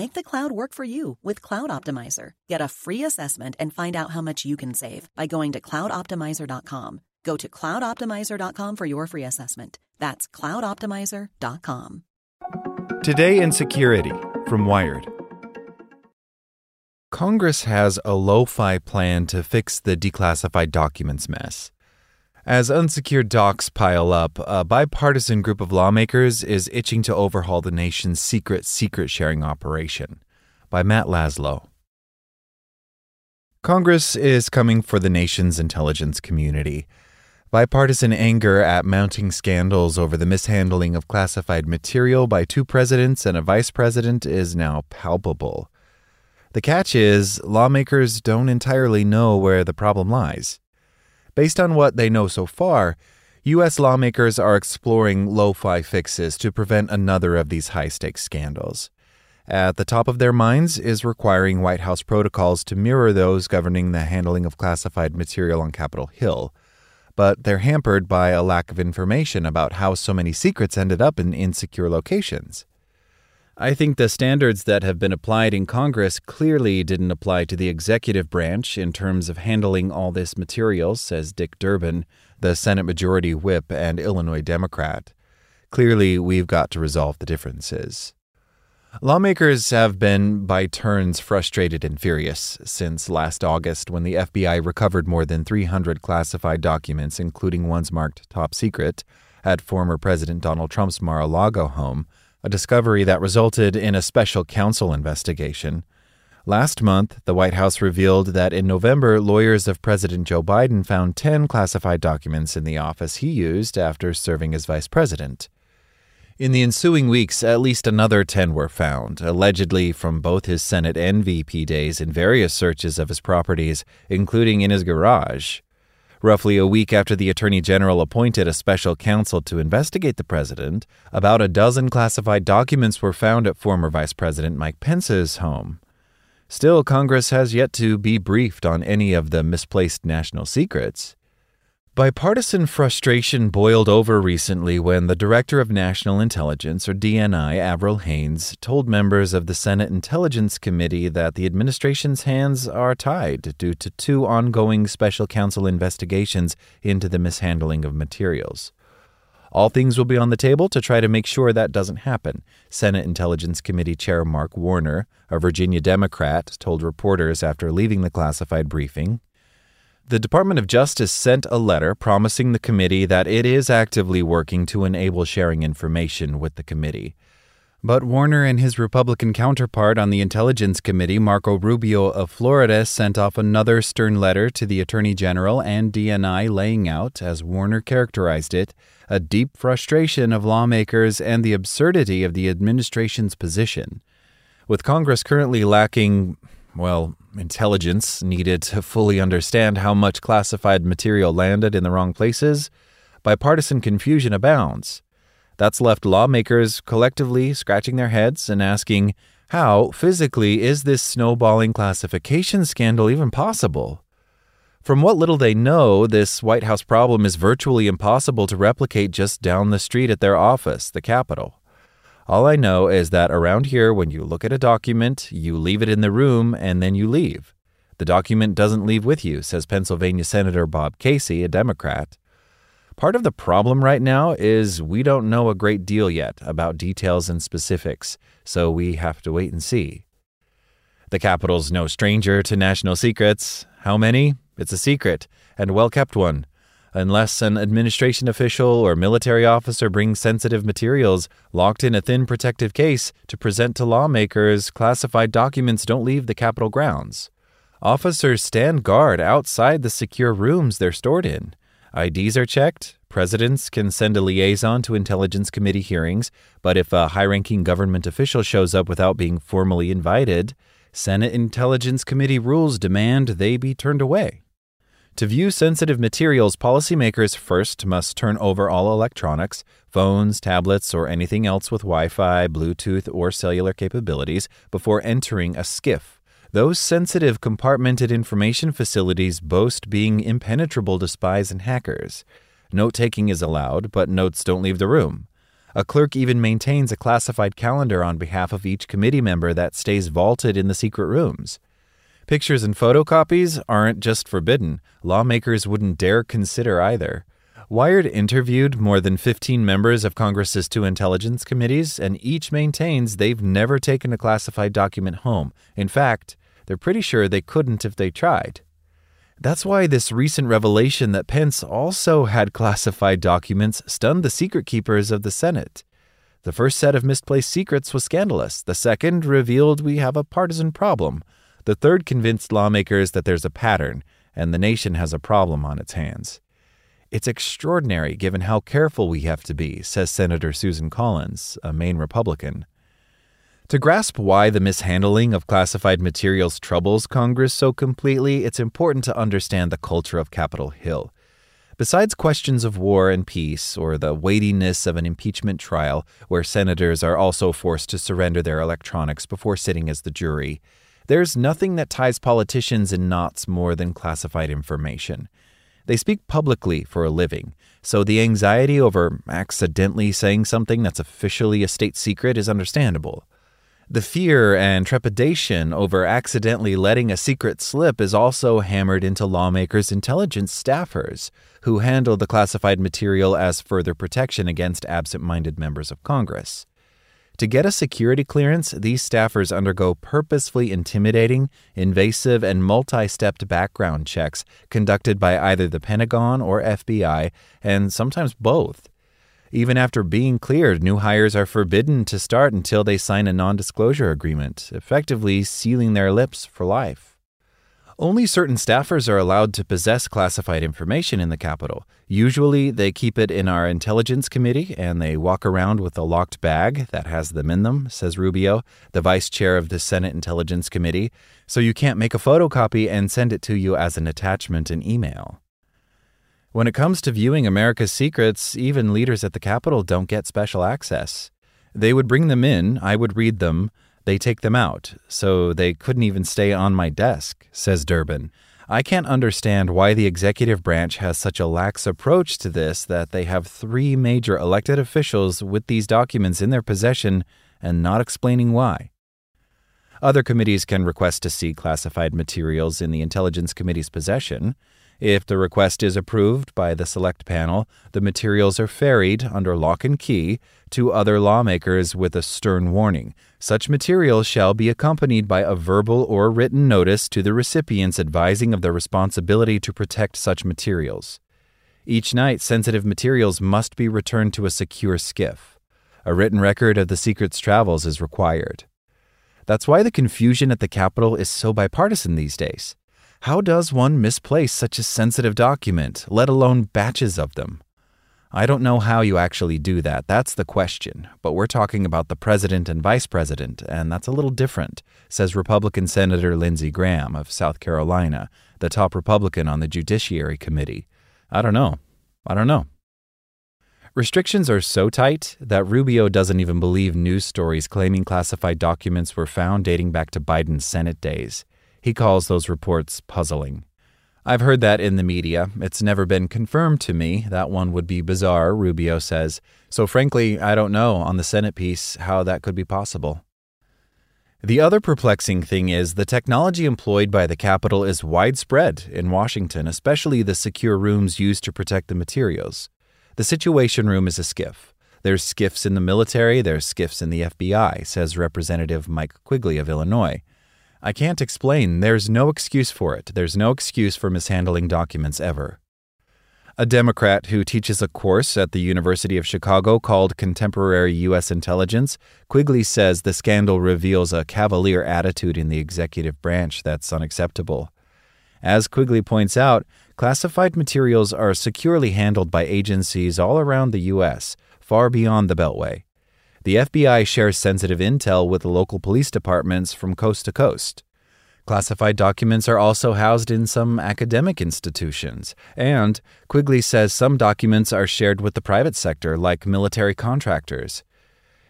Make the cloud work for you with Cloud Optimizer. Get a free assessment and find out how much you can save by going to cloudoptimizer.com. Go to cloudoptimizer.com for your free assessment. That's cloudoptimizer.com. Today in Security from Wired. Congress has a lo fi plan to fix the declassified documents mess. As unsecured docs pile up, a bipartisan group of lawmakers is itching to overhaul the nation's secret secret sharing operation. By Matt Laslo. Congress is coming for the nation's intelligence community. Bipartisan anger at mounting scandals over the mishandling of classified material by two presidents and a vice president is now palpable. The catch is, lawmakers don't entirely know where the problem lies. Based on what they know so far, U.S. lawmakers are exploring lo fi fixes to prevent another of these high stakes scandals. At the top of their minds is requiring White House protocols to mirror those governing the handling of classified material on Capitol Hill but they're hampered by a lack of information about how so many secrets ended up in insecure locations. I think the standards that have been applied in Congress clearly didn't apply to the executive branch in terms of handling all this material, says Dick Durbin, the Senate Majority Whip and Illinois Democrat. Clearly, we've got to resolve the differences. Lawmakers have been, by turns, frustrated and furious since last August when the FBI recovered more than 300 classified documents, including ones marked top secret, at former President Donald Trump's Mar a Lago home, a discovery that resulted in a special counsel investigation. Last month, the White House revealed that in November, lawyers of President Joe Biden found 10 classified documents in the office he used after serving as vice president. In the ensuing weeks, at least another 10 were found, allegedly from both his Senate and VP days in various searches of his properties, including in his garage. Roughly a week after the Attorney General appointed a special counsel to investigate the president, about a dozen classified documents were found at former Vice President Mike Pence's home. Still, Congress has yet to be briefed on any of the misplaced national secrets. Bipartisan frustration boiled over recently when the Director of National Intelligence, or DNI, Avril Haines, told members of the Senate Intelligence Committee that the administration's hands are tied due to two ongoing special counsel investigations into the mishandling of materials. All things will be on the table to try to make sure that doesn't happen, Senate Intelligence Committee Chair Mark Warner, a Virginia Democrat, told reporters after leaving the classified briefing the Department of Justice sent a letter promising the committee that it is actively working to enable sharing information with the committee. But Warner and his Republican counterpart on the Intelligence Committee, Marco Rubio of Florida, sent off another stern letter to the Attorney General and DNI laying out, as Warner characterized it, a deep frustration of lawmakers and the absurdity of the administration's position. With Congress currently lacking well, intelligence needed to fully understand how much classified material landed in the wrong places, bipartisan confusion abounds. That's left lawmakers collectively scratching their heads and asking, how, physically, is this snowballing classification scandal even possible? From what little they know, this White House problem is virtually impossible to replicate just down the street at their office, the Capitol. All I know is that around here, when you look at a document, you leave it in the room and then you leave. The document doesn't leave with you, says Pennsylvania Senator Bob Casey, a Democrat. Part of the problem right now is we don't know a great deal yet about details and specifics, so we have to wait and see. The Capitol's no stranger to national secrets. How many? It's a secret, and a well kept one. Unless an administration official or military officer brings sensitive materials locked in a thin protective case to present to lawmakers, classified documents don't leave the Capitol grounds. Officers stand guard outside the secure rooms they're stored in. IDs are checked. Presidents can send a liaison to Intelligence Committee hearings, but if a high ranking government official shows up without being formally invited, Senate Intelligence Committee rules demand they be turned away. To view sensitive materials, policymakers first must turn over all electronics, phones, tablets, or anything else with Wi Fi, Bluetooth, or cellular capabilities before entering a SCIF. those sensitive compartmented information facilities boast being impenetrable to spies and hackers. Note taking is allowed, but notes don't leave the room. A clerk even maintains a classified calendar on behalf of each committee member that stays vaulted in the secret rooms. Pictures and photocopies aren't just forbidden, lawmakers wouldn't dare consider either. Wired interviewed more than 15 members of Congress's two intelligence committees, and each maintains they've never taken a classified document home. In fact, they're pretty sure they couldn't if they tried. That's why this recent revelation that Pence also had classified documents stunned the secret keepers of the Senate. The first set of misplaced secrets was scandalous. The second revealed we have a partisan problem. The third convinced lawmakers that there's a pattern and the nation has a problem on its hands. It's extraordinary given how careful we have to be, says Senator Susan Collins, a Maine Republican. To grasp why the mishandling of classified materials troubles Congress so completely, it's important to understand the culture of Capitol Hill. Besides questions of war and peace, or the weightiness of an impeachment trial, where senators are also forced to surrender their electronics before sitting as the jury, there's nothing that ties politicians in knots more than classified information. They speak publicly for a living, so the anxiety over accidentally saying something that's officially a state secret is understandable. The fear and trepidation over accidentally letting a secret slip is also hammered into lawmakers' intelligence staffers, who handle the classified material as further protection against absent minded members of Congress. To get a security clearance, these staffers undergo purposefully intimidating, invasive, and multi stepped background checks conducted by either the Pentagon or FBI, and sometimes both. Even after being cleared, new hires are forbidden to start until they sign a non disclosure agreement, effectively sealing their lips for life. Only certain staffers are allowed to possess classified information in the Capitol. Usually, they keep it in our Intelligence Committee and they walk around with a locked bag that has them in them, says Rubio, the vice chair of the Senate Intelligence Committee, so you can't make a photocopy and send it to you as an attachment in email. When it comes to viewing America's secrets, even leaders at the Capitol don't get special access. They would bring them in, I would read them, they take them out, so they couldn't even stay on my desk, says Durbin. I can't understand why the executive branch has such a lax approach to this that they have three major elected officials with these documents in their possession and not explaining why. Other committees can request to see classified materials in the Intelligence Committee's possession. If the request is approved by the select panel, the materials are ferried under lock and key to other lawmakers with a stern warning. Such materials shall be accompanied by a verbal or written notice to the recipients advising of the responsibility to protect such materials. Each night, sensitive materials must be returned to a secure SCIF. A written record of the secret's travels is required. That's why the confusion at the Capitol is so bipartisan these days. How does one misplace such a sensitive document, let alone batches of them? I don't know how you actually do that. That's the question. But we're talking about the president and vice president, and that's a little different, says Republican Senator Lindsey Graham of South Carolina, the top Republican on the Judiciary Committee. I don't know. I don't know. Restrictions are so tight that Rubio doesn't even believe news stories claiming classified documents were found dating back to Biden's Senate days. He calls those reports puzzling. I've heard that in the media. It's never been confirmed to me. That one would be bizarre, Rubio says. So, frankly, I don't know on the Senate piece how that could be possible. The other perplexing thing is the technology employed by the Capitol is widespread in Washington, especially the secure rooms used to protect the materials. The Situation Room is a SCIF. There's SCIFs in the military, there's SCIFs in the FBI, says Representative Mike Quigley of Illinois. I can't explain. There's no excuse for it. There's no excuse for mishandling documents ever. A Democrat who teaches a course at the University of Chicago called Contemporary U.S. Intelligence, Quigley says the scandal reveals a cavalier attitude in the executive branch that's unacceptable. As Quigley points out, classified materials are securely handled by agencies all around the U.S., far beyond the Beltway. The FBI shares sensitive intel with the local police departments from coast to coast. Classified documents are also housed in some academic institutions, and Quigley says some documents are shared with the private sector, like military contractors.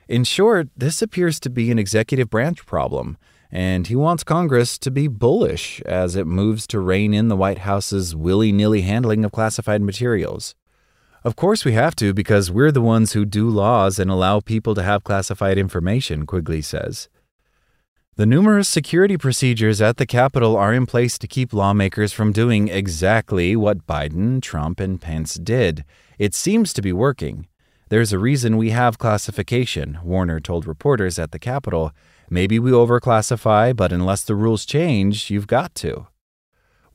In short, this appears to be an executive branch problem, and he wants Congress to be bullish as it moves to rein in the White House's willy nilly handling of classified materials. Of course, we have to because we're the ones who do laws and allow people to have classified information, Quigley says. The numerous security procedures at the Capitol are in place to keep lawmakers from doing exactly what Biden, Trump, and Pence did. It seems to be working. There's a reason we have classification, Warner told reporters at the Capitol. Maybe we overclassify, but unless the rules change, you've got to.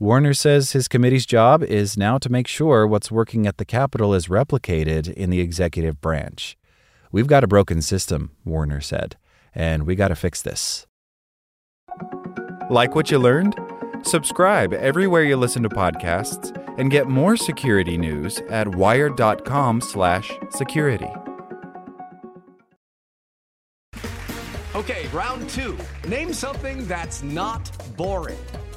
Warner says his committee's job is now to make sure what's working at the Capitol is replicated in the executive branch. We've got a broken system, Warner said, and we got to fix this. Like what you learned? Subscribe everywhere you listen to podcasts and get more security news at wired.com/security. Okay, round 2. Name something that's not boring.